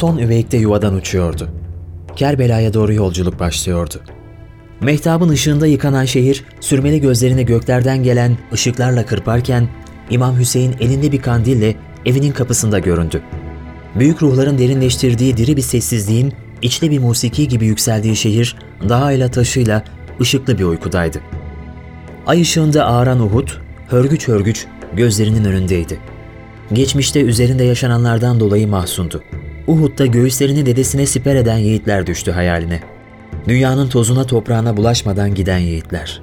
son üveyikte yuvadan uçuyordu. Kerbela'ya doğru yolculuk başlıyordu. Mehtabın ışığında yıkanan şehir, sürmeli gözlerini göklerden gelen ışıklarla kırparken, İmam Hüseyin elinde bir kandille evinin kapısında göründü. Büyük ruhların derinleştirdiği diri bir sessizliğin içte bir musiki gibi yükseldiği şehir, dağıyla taşıyla ışıklı bir uykudaydı. Ay ışığında ağaran Uhud, hörgüç hörgüç gözlerinin önündeydi. Geçmişte üzerinde yaşananlardan dolayı mahzundu. Uhud'da göğüslerini dedesine siper eden yiğitler düştü hayaline. Dünyanın tozuna toprağına bulaşmadan giden yiğitler.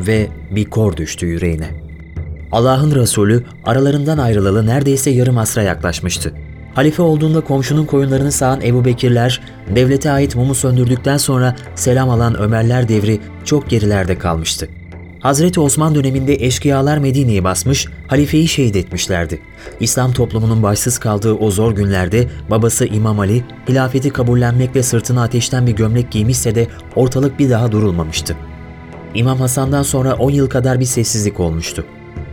Ve bir kor düştü yüreğine. Allah'ın Resulü aralarından ayrılalı neredeyse yarım asra yaklaşmıştı. Halife olduğunda komşunun koyunlarını sağan Ebu Bekirler, devlete ait mumu söndürdükten sonra selam alan Ömerler devri çok gerilerde kalmıştı. Hazreti Osman döneminde eşkıyalar Medine'yi basmış, halifeyi şehit etmişlerdi. İslam toplumunun başsız kaldığı o zor günlerde babası İmam Ali, hilafeti kabullenmekle sırtına ateşten bir gömlek giymişse de ortalık bir daha durulmamıştı. İmam Hasan'dan sonra 10 yıl kadar bir sessizlik olmuştu.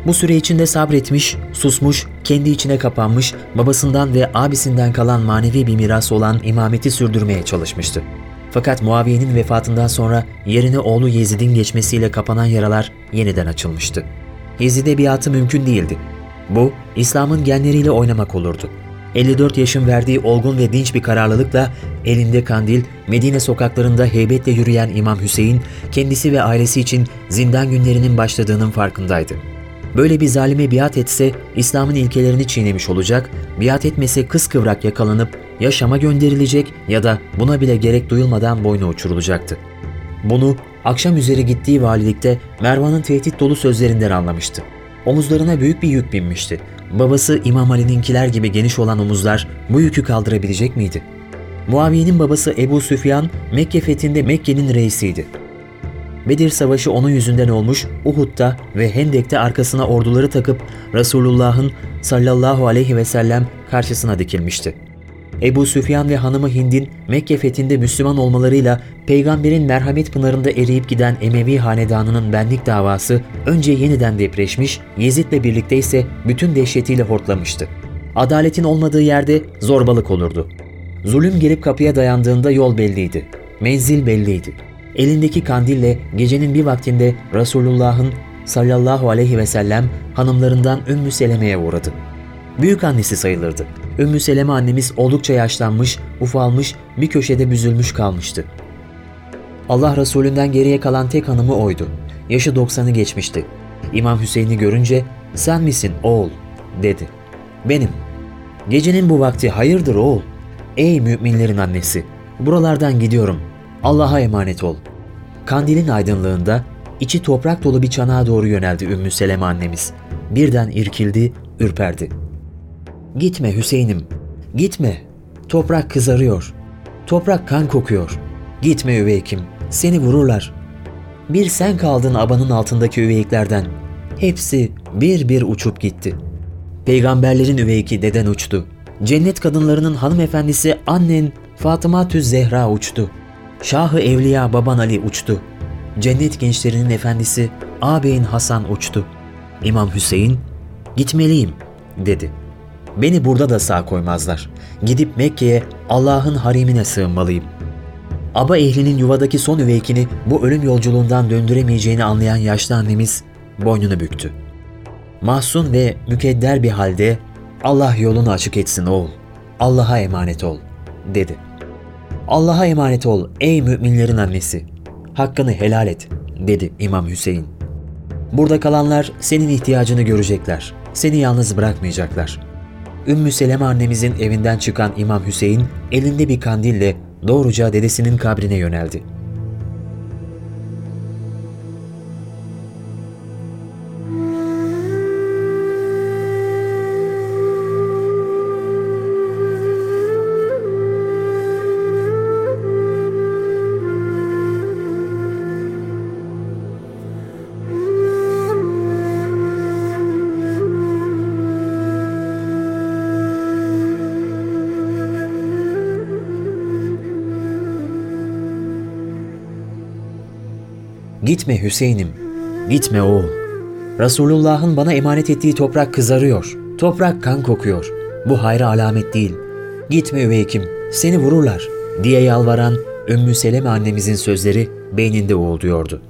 Bu süre içinde sabretmiş, susmuş, kendi içine kapanmış, babasından ve abisinden kalan manevi bir miras olan imameti sürdürmeye çalışmıştı. Fakat Muaviye'nin vefatından sonra yerine oğlu Yezid'in geçmesiyle kapanan yaralar yeniden açılmıştı. Yezid'e biatı mümkün değildi. Bu, İslam'ın genleriyle oynamak olurdu. 54 yaşın verdiği olgun ve dinç bir kararlılıkla elinde kandil, Medine sokaklarında heybetle yürüyen İmam Hüseyin, kendisi ve ailesi için zindan günlerinin başladığının farkındaydı. Böyle bir zalime biat etse İslam'ın ilkelerini çiğnemiş olacak, biat etmese kıskıvrak yakalanıp ya Şam'a gönderilecek ya da buna bile gerek duyulmadan boynu uçurulacaktı. Bunu akşam üzeri gittiği valilikte Mervan'ın tehdit dolu sözlerinden anlamıştı. Omuzlarına büyük bir yük binmişti. Babası İmam Ali'ninkiler gibi geniş olan omuzlar bu yükü kaldırabilecek miydi? Muaviye'nin babası Ebu Süfyan Mekke fethinde Mekke'nin reisiydi. Bedir Savaşı onun yüzünden olmuş, Uhud'da ve Hendek'te arkasına orduları takıp Resulullah'ın sallallahu aleyhi ve sellem karşısına dikilmişti. Ebu Süfyan ve hanımı Hind'in Mekke fethinde Müslüman olmalarıyla peygamberin merhamet pınarında eriyip giden Emevi hanedanının benlik davası önce yeniden depreşmiş, Yezid'le birlikte ise bütün dehşetiyle hortlamıştı. Adaletin olmadığı yerde zorbalık olurdu. Zulüm gelip kapıya dayandığında yol belliydi. Menzil belliydi. Elindeki kandille gecenin bir vaktinde Resulullah'ın sallallahu aleyhi ve sellem hanımlarından Ümmü Seleme'ye uğradı. Büyük annesi sayılırdı. Ümmü Seleme annemiz oldukça yaşlanmış, ufalmış, bir köşede büzülmüş kalmıştı. Allah Resulünden geriye kalan tek hanımı oydu. Yaşı 90'ı geçmişti. İmam Hüseyin'i görünce sen misin oğul dedi. Benim. Gecenin bu vakti hayırdır oğul? Ey müminlerin annesi, buralardan gidiyorum. Allah'a emanet ol. Kandilin aydınlığında içi toprak dolu bir çanağa doğru yöneldi Ümmü Seleme annemiz. Birden irkildi, ürperdi. Gitme Hüseyin'im, gitme. Toprak kızarıyor. Toprak kan kokuyor. Gitme üveykim, seni vururlar. Bir sen kaldın abanın altındaki üveyiklerden. Hepsi bir bir uçup gitti. Peygamberlerin üveyki deden uçtu. Cennet kadınlarının hanımefendisi annen Fatıma Tüz Zehra uçtu. Şahı Evliya baban Ali uçtu. Cennet gençlerinin efendisi ağabeyin Hasan uçtu. İmam Hüseyin gitmeliyim dedi. Beni burada da sağ koymazlar. Gidip Mekke'ye Allah'ın harimine sığınmalıyım. Aba ehlinin yuvadaki son üveykini bu ölüm yolculuğundan döndüremeyeceğini anlayan yaşlı annemiz boynunu büktü. Mahzun ve mükedder bir halde Allah yolunu açık etsin oğul. Allah'a emanet ol dedi. Allah'a emanet ol ey müminlerin annesi. Hakkını helal et dedi İmam Hüseyin. Burada kalanlar senin ihtiyacını görecekler. Seni yalnız bırakmayacaklar. Ümmü Seleme annemizin evinden çıkan İmam Hüseyin elinde bir kandille doğruca dedesinin kabrine yöneldi. Gitme Hüseyin'im, gitme oğul. Resulullah'ın bana emanet ettiği toprak kızarıyor. Toprak kan kokuyor. Bu hayra alamet değil. Gitme üveykim, seni vururlar diye yalvaran Ümmü Seleme annemizin sözleri beyninde uğulduyordu.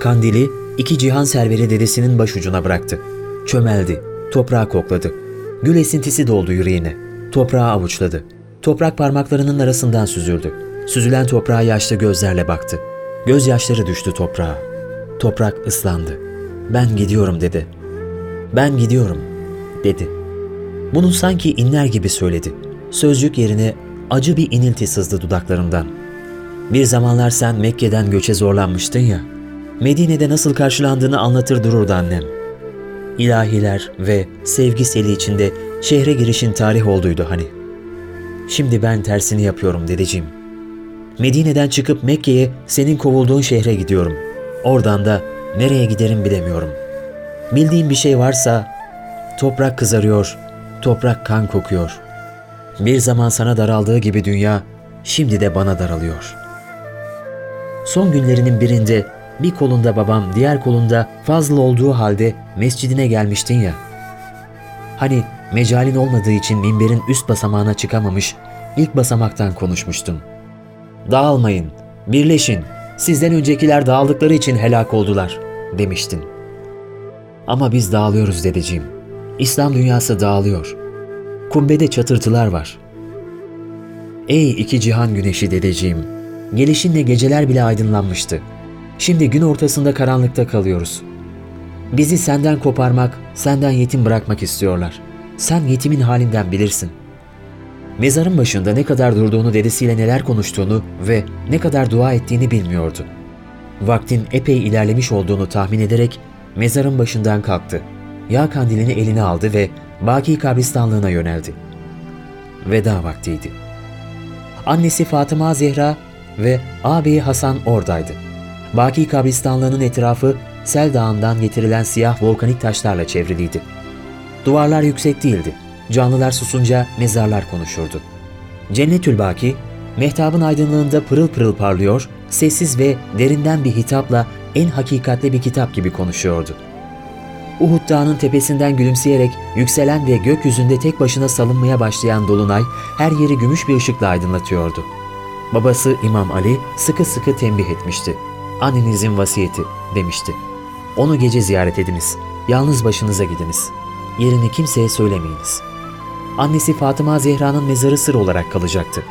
Kandili iki cihan serveri dedesinin başucuna bıraktı. Çömeldi, toprağı kokladı. Gül esintisi doldu yüreğine. Toprağı avuçladı. Toprak parmaklarının arasından süzüldü. Süzülen toprağa yaşlı gözlerle baktı. Gözyaşları düştü toprağa. Toprak ıslandı. Ben gidiyorum dedi. Ben gidiyorum dedi. Bunu sanki inler gibi söyledi. Sözcük yerine acı bir inilti sızdı dudaklarından. Bir zamanlar sen Mekke'den göçe zorlanmıştın ya. Medine'de nasıl karşılandığını anlatır dururdu annem. İlahiler ve sevgi seli içinde şehre girişin tarih olduydu hani. Şimdi ben tersini yapıyorum dedeciğim. Medine'den çıkıp Mekke'ye senin kovulduğun şehre gidiyorum. Oradan da nereye giderim bilemiyorum. Bildiğim bir şey varsa toprak kızarıyor, toprak kan kokuyor. Bir zaman sana daraldığı gibi dünya şimdi de bana daralıyor. Son günlerinin birinde bir kolunda babam, diğer kolunda fazla olduğu halde mescidine gelmiştin ya. Hani mecalin olmadığı için minberin üst basamağına çıkamamış, ilk basamaktan konuşmuştun. Dağılmayın, birleşin, sizden öncekiler dağıldıkları için helak oldular demiştin. Ama biz dağılıyoruz dedeciğim. İslam dünyası dağılıyor. Kubbede çatırtılar var. Ey iki cihan güneşi dedeciğim, gelişinle geceler bile aydınlanmıştı. Şimdi gün ortasında karanlıkta kalıyoruz. Bizi senden koparmak, senden yetim bırakmak istiyorlar. Sen yetimin halinden bilirsin. Mezarın başında ne kadar durduğunu dedesiyle neler konuştuğunu ve ne kadar dua ettiğini bilmiyordu. Vaktin epey ilerlemiş olduğunu tahmin ederek mezarın başından kalktı. Yağ kandilini eline aldı ve Baki kabristanlığına yöneldi. Veda vaktiydi. Annesi Fatıma Zehra ve ağabeyi Hasan oradaydı. Baki kabristanlığının etrafı Sel Dağı'ndan getirilen siyah volkanik taşlarla çevriliydi. Duvarlar yüksek değildi. Canlılar susunca mezarlar konuşurdu. Cennetül Baki, mehtabın aydınlığında pırıl pırıl parlıyor, sessiz ve derinden bir hitapla en hakikatli bir kitap gibi konuşuyordu. Uhud Dağı'nın tepesinden gülümseyerek yükselen ve gökyüzünde tek başına salınmaya başlayan dolunay her yeri gümüş bir ışıkla aydınlatıyordu. Babası İmam Ali sıkı sıkı tembih etmişti. Annenizin vasiyeti demişti. Onu gece ziyaret ediniz. Yalnız başınıza gidiniz. Yerini kimseye söylemeyiniz. Annesi Fatıma Zehra'nın mezarı sır olarak kalacaktı.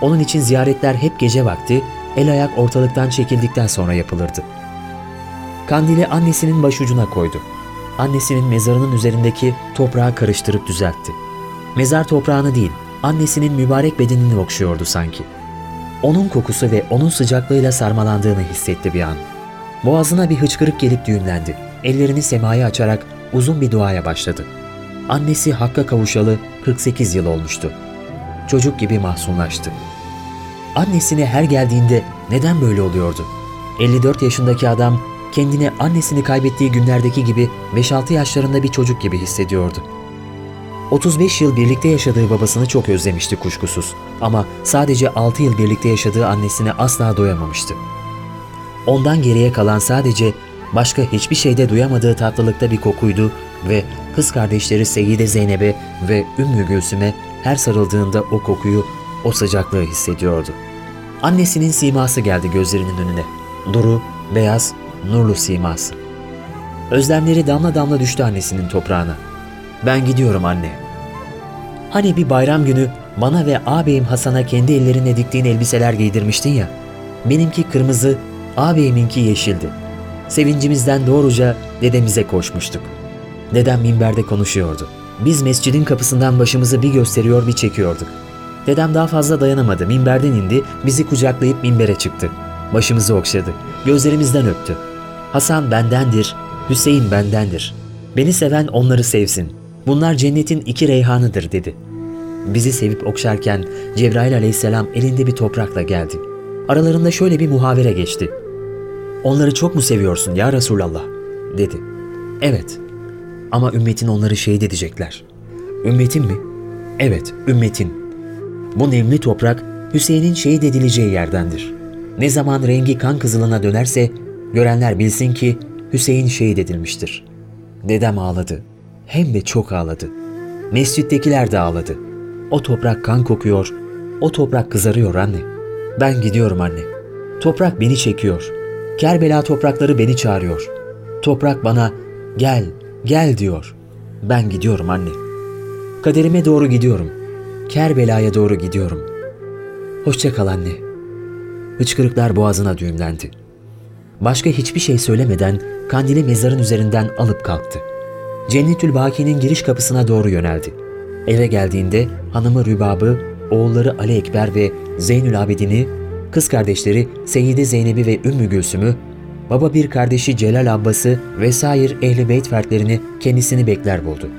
Onun için ziyaretler hep gece vakti, el ayak ortalıktan çekildikten sonra yapılırdı. Kandili annesinin başucuna koydu. Annesinin mezarının üzerindeki toprağı karıştırıp düzeltti. Mezar toprağını değil, annesinin mübarek bedenini okşuyordu sanki. Onun kokusu ve onun sıcaklığıyla sarmalandığını hissetti bir an. Boğazına bir hıçkırık gelip düğümlendi. Ellerini semaya açarak uzun bir duaya başladı. Annesi Hakk'a kavuşalı 48 yıl olmuştu. Çocuk gibi mahzunlaştı. Annesine her geldiğinde neden böyle oluyordu? 54 yaşındaki adam kendini annesini kaybettiği günlerdeki gibi 5-6 yaşlarında bir çocuk gibi hissediyordu. 35 yıl birlikte yaşadığı babasını çok özlemişti kuşkusuz ama sadece 6 yıl birlikte yaşadığı annesine asla doyamamıştı. Ondan geriye kalan sadece başka hiçbir şeyde duyamadığı tatlılıkta bir kokuydu ve kız kardeşleri Seyyide Zeynep'e ve Ümmü Gülsüm'e her sarıldığında o kokuyu, o sıcaklığı hissediyordu. Annesinin siması geldi gözlerinin önüne. Duru, beyaz, nurlu siması. Özlemleri damla damla düştü annesinin toprağına. Ben gidiyorum anne. Hani bir bayram günü bana ve ağabeyim Hasan'a kendi ellerinle diktiğin elbiseler giydirmiştin ya. Benimki kırmızı, ağabeyiminki yeşildi. Sevincimizden doğruca dedemize koşmuştuk. Dedem minberde konuşuyordu. Biz mescidin kapısından başımızı bir gösteriyor bir çekiyorduk. Dedem daha fazla dayanamadı. Minberden indi, bizi kucaklayıp minbere çıktı. Başımızı okşadı. Gözlerimizden öptü. Hasan bendendir, Hüseyin bendendir. Beni seven onları sevsin. Bunlar cennetin iki reyhanıdır dedi. Bizi sevip okşarken Cebrail aleyhisselam elinde bir toprakla geldi. Aralarında şöyle bir muhavere geçti. Onları çok mu seviyorsun ya Resulallah? dedi. Evet. Ama ümmetin onları şehit edecekler. Ümmetin mi? Evet, ümmetin. Bu nemli toprak Hüseyin'in şehit edileceği yerdendir. Ne zaman rengi kan kızılına dönerse görenler bilsin ki Hüseyin şehit edilmiştir. Dedem ağladı. Hem de çok ağladı. Mescittekiler de ağladı. O toprak kan kokuyor. O toprak kızarıyor anne. Ben gidiyorum anne. Toprak beni çekiyor. Kerbela toprakları beni çağırıyor. Toprak bana gel, gel diyor. Ben gidiyorum anne. Kaderime doğru gidiyorum. Kerbela'ya doğru gidiyorum. Hoşça kal anne. Hıçkırıklar boğazına düğümlendi. Başka hiçbir şey söylemeden kandili mezarın üzerinden alıp kalktı. Cennetül Baki'nin giriş kapısına doğru yöneldi. Eve geldiğinde hanımı Rübab'ı, oğulları Ali Ekber ve Zeynül Abidin'i, kız kardeşleri Seyyide Zeynep'i ve Ümmü Gülsüm'ü, baba bir kardeşi Celal Abbas'ı vesaire ehli beyt fertlerini kendisini bekler buldu.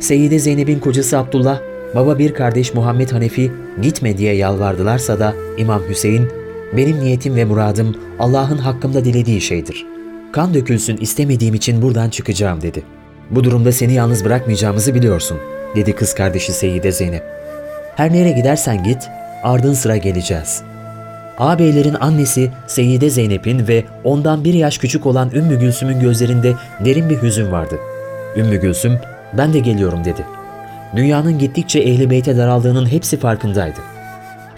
Seyyide Zeynep'in kocası Abdullah, baba bir kardeş Muhammed Hanefi gitme diye yalvardılarsa da İmam Hüseyin, benim niyetim ve muradım Allah'ın hakkımda dilediği şeydir. Kan dökülsün istemediğim için buradan çıkacağım dedi. Bu durumda seni yalnız bırakmayacağımızı biliyorsun, dedi kız kardeşi Seyyide Zeynep. Her nereye gidersen git, ardın sıra geleceğiz. Ağabeylerin annesi Seyyide Zeynep'in ve ondan bir yaş küçük olan Ümmü Gülsüm'ün gözlerinde derin bir hüzün vardı. Ümmü Gülsüm, ben de geliyorum dedi. Dünyanın gittikçe ehli beyte daraldığının hepsi farkındaydı.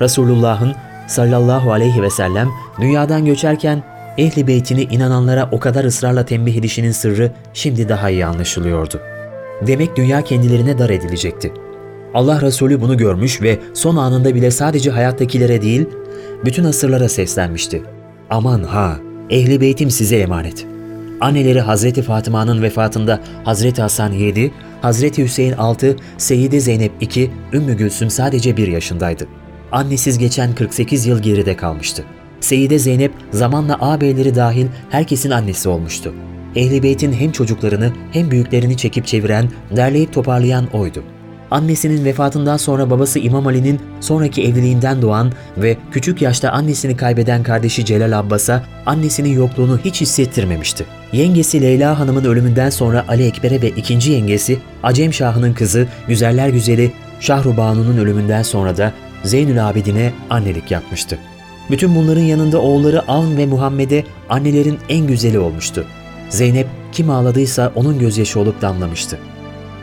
Resulullah'ın sallallahu aleyhi ve sellem dünyadan göçerken ehli beytini inananlara o kadar ısrarla tembih edişinin sırrı şimdi daha iyi anlaşılıyordu. Demek dünya kendilerine dar edilecekti. Allah Resulü bunu görmüş ve son anında bile sadece hayattakilere değil, bütün asırlara seslenmişti. Aman ha, ehli beytim size emanet. Anneleri Hazreti Fatıma'nın vefatında Hazreti Hasan 7, Hazreti Hüseyin 6, Seyyide Zeynep 2, Ümmü Gülsüm sadece 1 yaşındaydı. Annesiz geçen 48 yıl geride kalmıştı. Seyyide Zeynep zamanla ağabeyleri dahil herkesin annesi olmuştu. Ehli Beyt'in hem çocuklarını hem büyüklerini çekip çeviren, derleyip toparlayan oydu. Annesinin vefatından sonra babası İmam Ali'nin sonraki evliliğinden doğan ve küçük yaşta annesini kaybeden kardeşi Celal Abbas'a annesinin yokluğunu hiç hissettirmemişti. Yengesi Leyla Hanım'ın ölümünden sonra Ali Ekber'e ve ikinci yengesi Acem Şahı'nın kızı Güzeller Güzeli Şahrubanu'nun ölümünden sonra da Zeynül Abidin'e annelik yapmıştı. Bütün bunların yanında oğulları Avn ve Muhammed'e annelerin en güzeli olmuştu. Zeynep kim ağladıysa onun gözyaşı olup damlamıştı.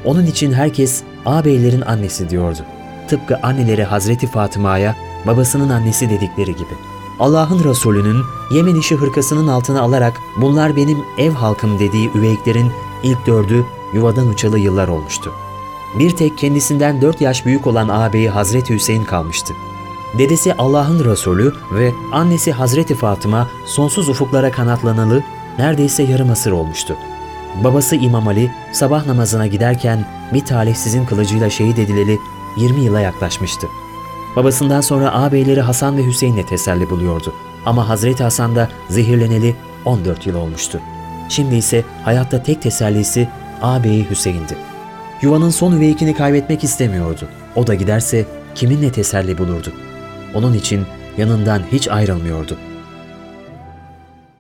Onun için herkes ağabeylerin annesi diyordu. Tıpkı anneleri Hazreti Fatıma'ya babasının annesi dedikleri gibi. Allah'ın Resulü'nün Yemen işi hırkasının altına alarak bunlar benim ev halkım dediği üveyiklerin ilk dördü yuvadan uçalı yıllar olmuştu. Bir tek kendisinden dört yaş büyük olan ağabeyi Hazreti Hüseyin kalmıştı. Dedesi Allah'ın Resulü ve annesi Hazreti Fatıma sonsuz ufuklara kanatlanalı neredeyse yarım asır olmuştu. Babası İmam Ali sabah namazına giderken bir talihsizin kılıcıyla şehit edileli 20 yıla yaklaşmıştı. Babasından sonra ağabeyleri Hasan ve Hüseyin'le teselli buluyordu. Ama Hazreti Hasan da zehirleneli 14 yıl olmuştu. Şimdi ise hayatta tek tesellisi ağabeyi Hüseyin'di. Yuvanın son üveykini kaybetmek istemiyordu. O da giderse kiminle teselli bulurdu? Onun için yanından hiç ayrılmıyordu.''